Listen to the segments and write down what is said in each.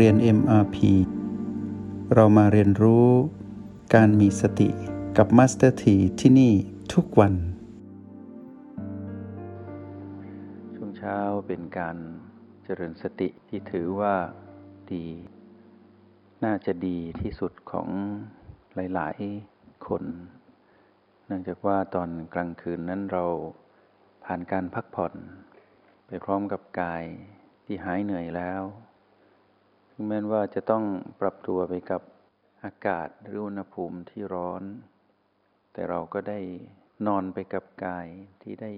เรียน MRP เรามาเรียนรู้การมีสติกับ Master T ที่ที่นี่ทุกวัน ช่วงเช้าเป็นการเจริญสติที่ถือว่าดี น่าจะดีที่สุดของหลาย ๆ คน เนื่องจากว่าตอนกลางคืนนั้นเราผ่านการพักผ่อน ไปพร้อมกับกายที่หายเหนื่อยแล้ว แม้ว่าจะต้องปรับตัวไปกับอากาศหรืออุณหภูมิที่ร้อน แต่เราก็ได้นอนไปกับกายที่ได้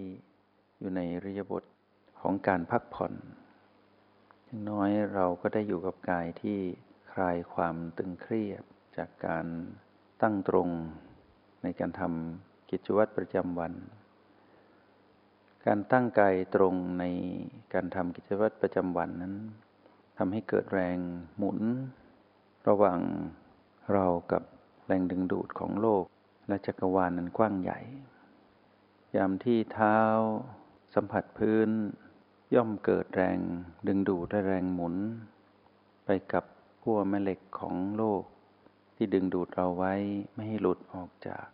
อยู่ในริยบทของการพักผ่อนอย่างน้อยเราก็ได้อยู่กับกายที่คลายความตึงเครียดจากการตั้งตรงในการทำกิจวัตรประจำวัน การตั้งกายตรงในการทำกิจวัตรประจำวันนั้น ทำให้เกิดแรงหมุน ระหว่างเรากับแรงดึงดูดของโลก และจักรวาลนนั้นกว้างใหญ่ ยามที่เท้า สัมผัสพื้น ย่อมเกิดแรงดึงดูดและแรงหมุน ไปกับขั้วแม่เหล็กของโลก ที่ดึงดูดเราไว้ไม่ให้หลุดออกจาก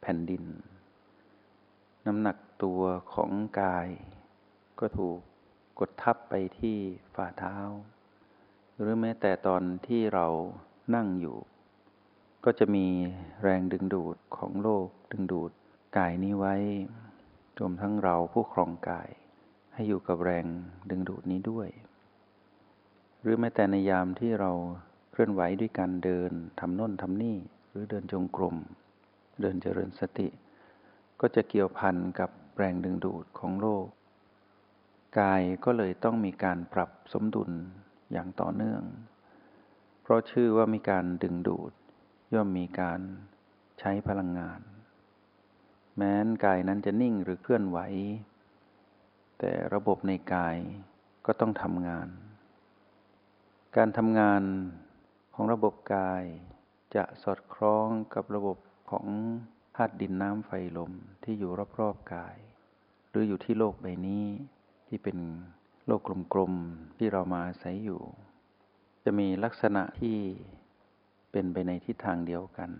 แผ่นดิน น้ำหนักตัวของกาย ก็ถูก กดทับไปที่ฝ่าเท้า หรือแม้แต่ตอนที่เรานั่งอยู่ ก็จะมีแรงดึงดูดของโลกดึงดูดกายนี้ไว้รวมทั้งเราผู้ครองกาย ให้อยู่กับแรงดึงดูดนี้ด้วย หรือแม้แต่ในยามที่เราเคลื่อนไหวด้วยการเดินทำน้นทำนี่หรือเดินจงกรมเดินเจริญสติ ก็จะเกี่ยวพันกับแรงดึงดูดของโลก กายก็เลยต้องมีการปรับสมดุลอย่างต่อเนื่อง เพราะชื่อว่ามีการดึงดูด ย่อมมีการใช้พลังงาน แม้นกายนั้นจะนิ่งหรือเคลื่อนไหว แต่ระบบในกายก็ต้องทำงาน การทำงานของระบบกายจะสอดคล้องกับระบบของธาตุดินน้ำไฟลมที่อยู่รอบๆกาย หรืออยู่ที่โลกใบนี้ ที่เป็นโลกกลมๆที่เรามาอาศัยอยู่ จะมีลักษณะที่เป็นไปในทิศทางเดียวกัน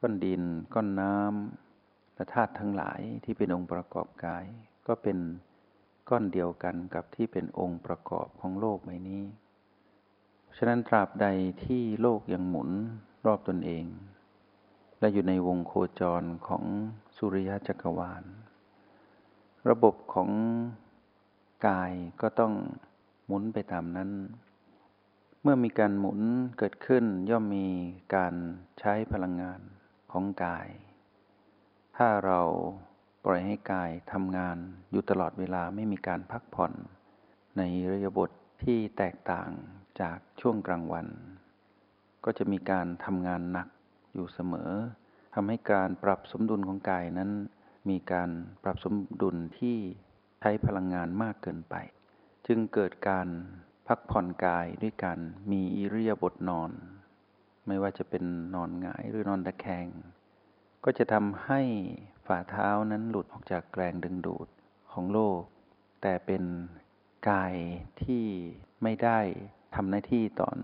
ก้อนดินก้อนน้ำและธาตุทั้งหลายที่เป็นองค์ประกอบกาย ก็เป็นก้อนเดียวกันกับที่เป็นองค์ประกอบของโลกใบนี้ ฉะนั้นตราบใดที่โลกยังหมุนรอบตนเอง และอยู่ในวงโคจรของสุริยะจักรวาล ระบบของกายก็ต้องหมุนไปตามนั้น เมื่อมีการหมุนเกิดขึ้นย่อมมีการใช้พลังงานของกาย ถ้าเราปล่อยให้กายทำงานอยู่ตลอดเวลาไม่มีการพักผ่อน ในระยบทที่แตกต่างจากช่วงกลางวัน ก็จะมีการทำงานหนักอยู่เสมอทำให้การปรับสมดุลของกายนั้น มีการปรับสมดุลที่ใช้พลังงานมากเกินไป จึงเกิดการพักผ่อนกายด้วยการมีอิริยาบถนอน ไม่ว่าจะเป็นนอนหงายหรือนอนตะแคง ก็จะทำให้ฝ่าเท้านั้นหลุดออกจากแรงดึงดูดของโลก แต่เป็นกายที่ไม่ได้ทำหน้าที่ตอน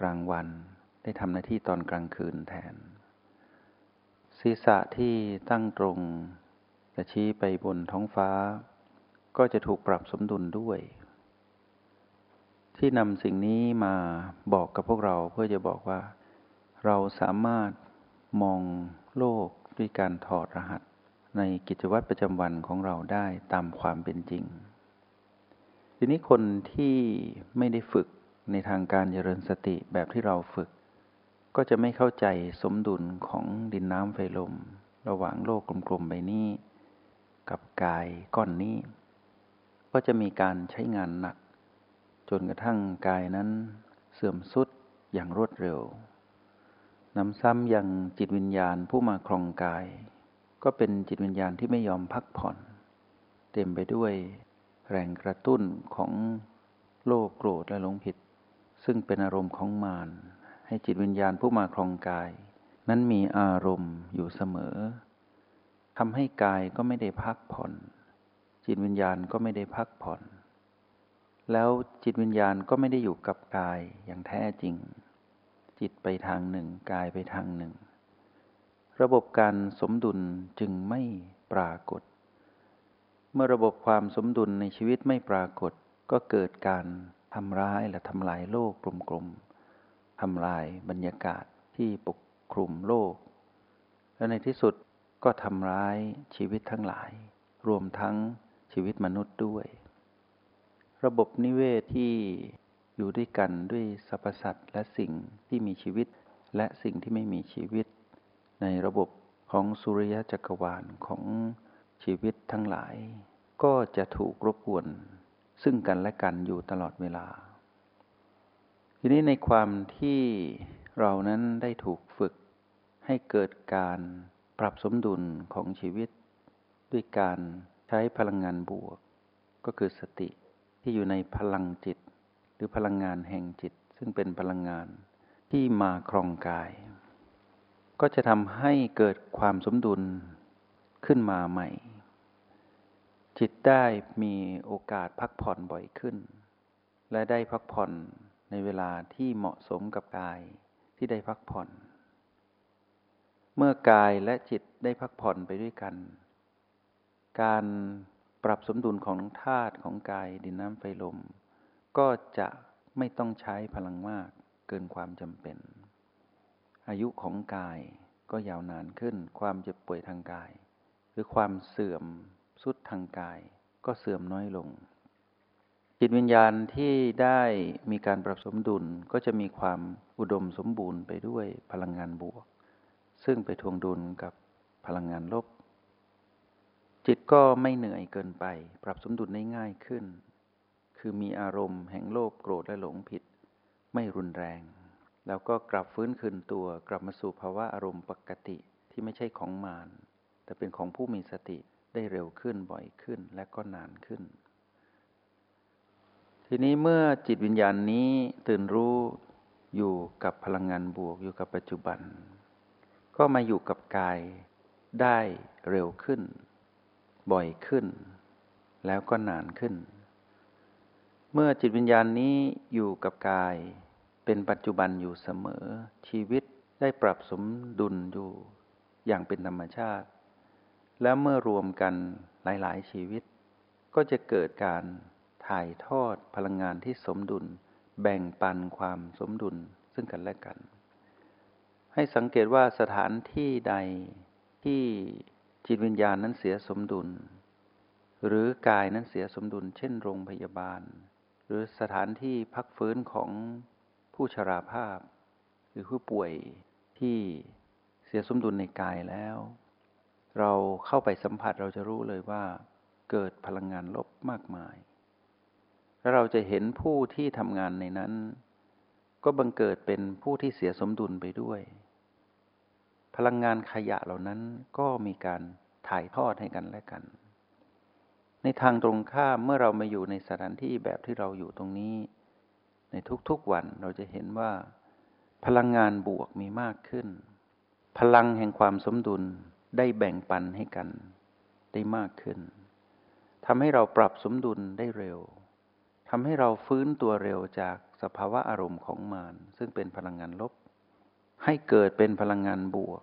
กลางวัน ได้ทำหน้าที่ตอนกลางคืนแทน ศีรษะที่ตั้งตรง จะชี้ไปบนท้องฟ้า ก็จะถูกปรับสมดุลด้วย ที่นำสิ่งนี้มาบอกกับพวกเราเพื่อจะบอกว่า เราสามารถมองโลกด้วยการถอดรหัสในกิจวัตรประจำวันของเราได้ตามความเป็นจริง ทีนี้คนที่ไม่ได้ฝึกในทางการเจริญสติแบบที่เราฝึก ก็จะไม่เข้าใจสมดุลของดินน้ำไฟลม ระหว่างโลกกลมๆใบนี้ กับกายก้อนนี้ ก็จะมีการใช้งานหนัก จนกระทั่งกายนั้นเสื่อมสุดอย่างรวดเร็วนำซ้ำยังจิตวิญญาณผู้มาครองกาย ก็เป็นจิตวิญญาณที่ไม่ยอมพักผ่อน เต็มไปด้วยแรงกระตุ้นของโลภโกรธและหลงผิด ซึ่งเป็นอารมณ์ของมารให้จิตวิญญาณผู้มาครองกาย นั้นมีอารมณ์อยู่เสมอ ทำให้กายก็ไม่ได้พักผ่อน จิตวิญญาณก็ไม่ได้พักผ่อน แล้วจิตวิญญาณก็ไม่ได้อยู่กับกายอย่างแท้จริง จิตไปทางหนึ่ง กายไปทางหนึ่ง ระบบการสมดุลจึงไม่ปรากฏ เมื่อระบบความสมดุลในชีวิตไม่ปรากฏ ก็เกิดการทำร้ายและทำลายโลกกลมๆทำลายบรรยากาศที่ปกคลุมโลก และในที่สุด ก็ทำร้ายชีวิตทั้งหลาย รวมทั้งชีวิตมนุษย์ด้วย ระบบนิเวศที่อยู่ด้วยกันด้วยสรรพสัตว์และสิ่งที่มีชีวิตและสิ่งที่ไม่มีชีวิต ในระบบของสุริยะจักรวาลของชีวิตทั้งหลาย ก็จะถูกรบกวน ซึ่งกันและกันอยู่ตลอดเวลา ทีนี้ในความที่เรานั้นได้ถูกฝึกให้เกิดการ ปรับสมดุลของชีวิต ด้วยการใช้พลังงานบวก ก็คือสติที่อยู่ในพลังจิต หรือพลังงานแห่งจิต ซึ่งเป็นพลังงานที่มาครองกาย ก็จะทำให้เกิดความสมดุลขึ้นมาใหม่ จิตได้มีโอกาสพักผ่อนบ่อยขึ้น และได้พักผ่อนในเวลาที่เหมาะสมกับกายที่ได้พักผ่อน เมื่อกายและจิตได้พักผ่อนไปด้วยกัน การปรับสมดุลของธาตุของกายดินน้ำไฟลม ก็จะไม่ต้องใช้พลังมากเกินความจำเป็น อายุของกายก็ยาวนานขึ้น ความเจ็บป่วยทางกาย หรือความเสื่อมสุดทางกาย ก็เสื่อมน้อยลง จิตวิญญาณที่ได้มีการปรับสมดุลก็จะมีความอุดมสมบูรณ์ไปด้วยพลังงานบวก ซึ่งไปทวงดุลกับพลังงานลบ จิตก็ไม่เหนื่อยเกินไป ปรับสมดุลได้ง่ายขึ้น คือมีอารมณ์แห่งโลภโกรธและหลงผิด ไม่รุนแรง แล้วก็กลับฟื้นคืนตัวกลับมาสู่ภาวะอารมณ์ปกติที่ไม่ใช่ของมารแต่เป็นของผู้มีสติได้เร็วขึ้นบ่อยขึ้นและก็นานขึ้น ทีนี้เมื่อจิตวิญญาณนี้ตื่นรู้อยู่กับพลังงานบวกอยู่กับปัจจุบัน ก็มาอยู่กับกายได้เร็วขึ้น บ่อยขึ้น แล้วก็นานขึ้น เมื่อจิตวิญญาณนี้อยู่กับกาย เป็นปัจจุบันอยู่เสมอ ชีวิตได้ปรับสมดุลอยู่ อย่างเป็นธรรมชาติ แล้วเมื่อรวมกันหลายๆ ชีวิต ก็จะเกิดการถ่ายทอดพลังงานที่สมดุล แบ่งปันความสมดุลซึ่งกันและกัน ให้สังเกตว่าสถานที่ใดที่จิตวิญญาณนั้นเสียสมดุล หรือกายนั้นเสียสมดุล เช่นโรงพยาบาล หรือสถานที่พักฟื้นของผู้ชราภาพ หรือผู้ป่วยที่เสียสมดุลในกายแล้ว เราเข้าไปสัมผัสเราจะรู้เลยว่าเกิดพลังงานลบมากมาย แล้วเราจะเห็นผู้ที่ทำงานในนั้น ก็บังเกิดเป็นผู้ที่เสียสมดุลไปด้วย พลังงานขยะเหล่านั้นก็มีการถ่ายทอดให้กันและกัน ในทางตรงข้ามเมื่อเรามาอยู่ในสถานที่แบบที่เราอยู่ตรงนี้ ในทุกๆวันเราจะเห็นว่า พลังงานบวกมีมากขึ้น พลังแห่งความสมดุลได้แบ่งปันให้กันได้มากขึ้นทำให้เราปรับสมดุลได้เร็วทำให้เราฟื้นตัวเร็วจากสภาวะอารมณ์ของมารซึ่งเป็นพลังงานลบ ให้เกิดเป็นพลังงานบวก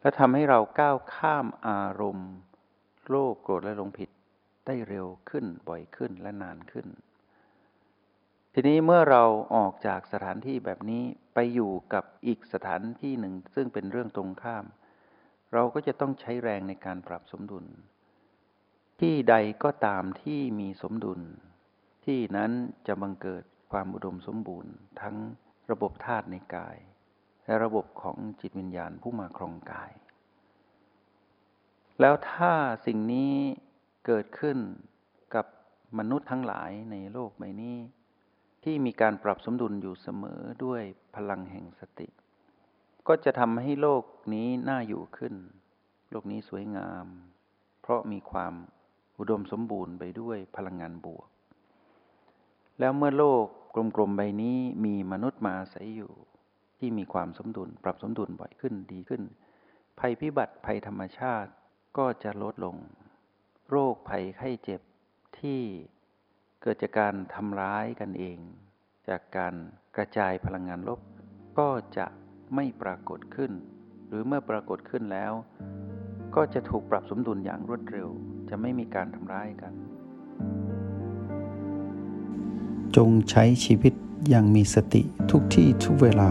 และทำให้เราก้าวข้ามอารมณ์โลภโกรธและหลงผิดได้เร็วขึ้นบ่อยขึ้นและนานขึ้น ทีนี้เมื่อเราออกจากสถานที่แบบนี้ไปอยู่กับอีกสถานที่หนึ่ง ซึ่งเป็นเรื่องตรงข้าม เราก็จะต้องใช้แรงในการปรับสมดุล ที่ใดก็ตามที่มีสมดุล ที่นั้นจะบังเกิดความอุดมสมบูรณ์ ทั้งระบบธาตุในกาย และระบบของจิตวิญญาณผู้มาครองกาย แล้วถ้าสิ่งนี้เกิดขึ้นกับมนุษย์ทั้งหลายในโลกใบนี้ ที่มีการปรับสมดุลอยู่เสมอด้วยพลังแห่งสติ ก็จะทำให้โลกนี้น่าอยู่ขึ้น โลกนี้สวยงาม เพราะมีความอุดมสมบูรณ์ไปด้วยพลังงานบวก แล้วเมื่อโลกกลมๆใบนี้มีมนุษย์มาอาศัยอยู่ ที่มีความสมดุล ปรับสมดุลบ่อยขึ้นดีขึ้น ภัยพิบัติภัยธรรมชาติก็จะลดลง โรคภัยไข้เจ็บที่เกิดจากการทำร้ายกันเอง จากการกระจายพลังงานลบ ก็จะไม่ปรากฏขึ้น หรือเมื่อปรากฏขึ้นแล้ว ก็จะถูกปรับสมดุลอย่างรวดเร็ว จะไม่มีการทำร้ายกัน จงใช้ชีวิตอย่างมีสติทุกที่ทุกเวลา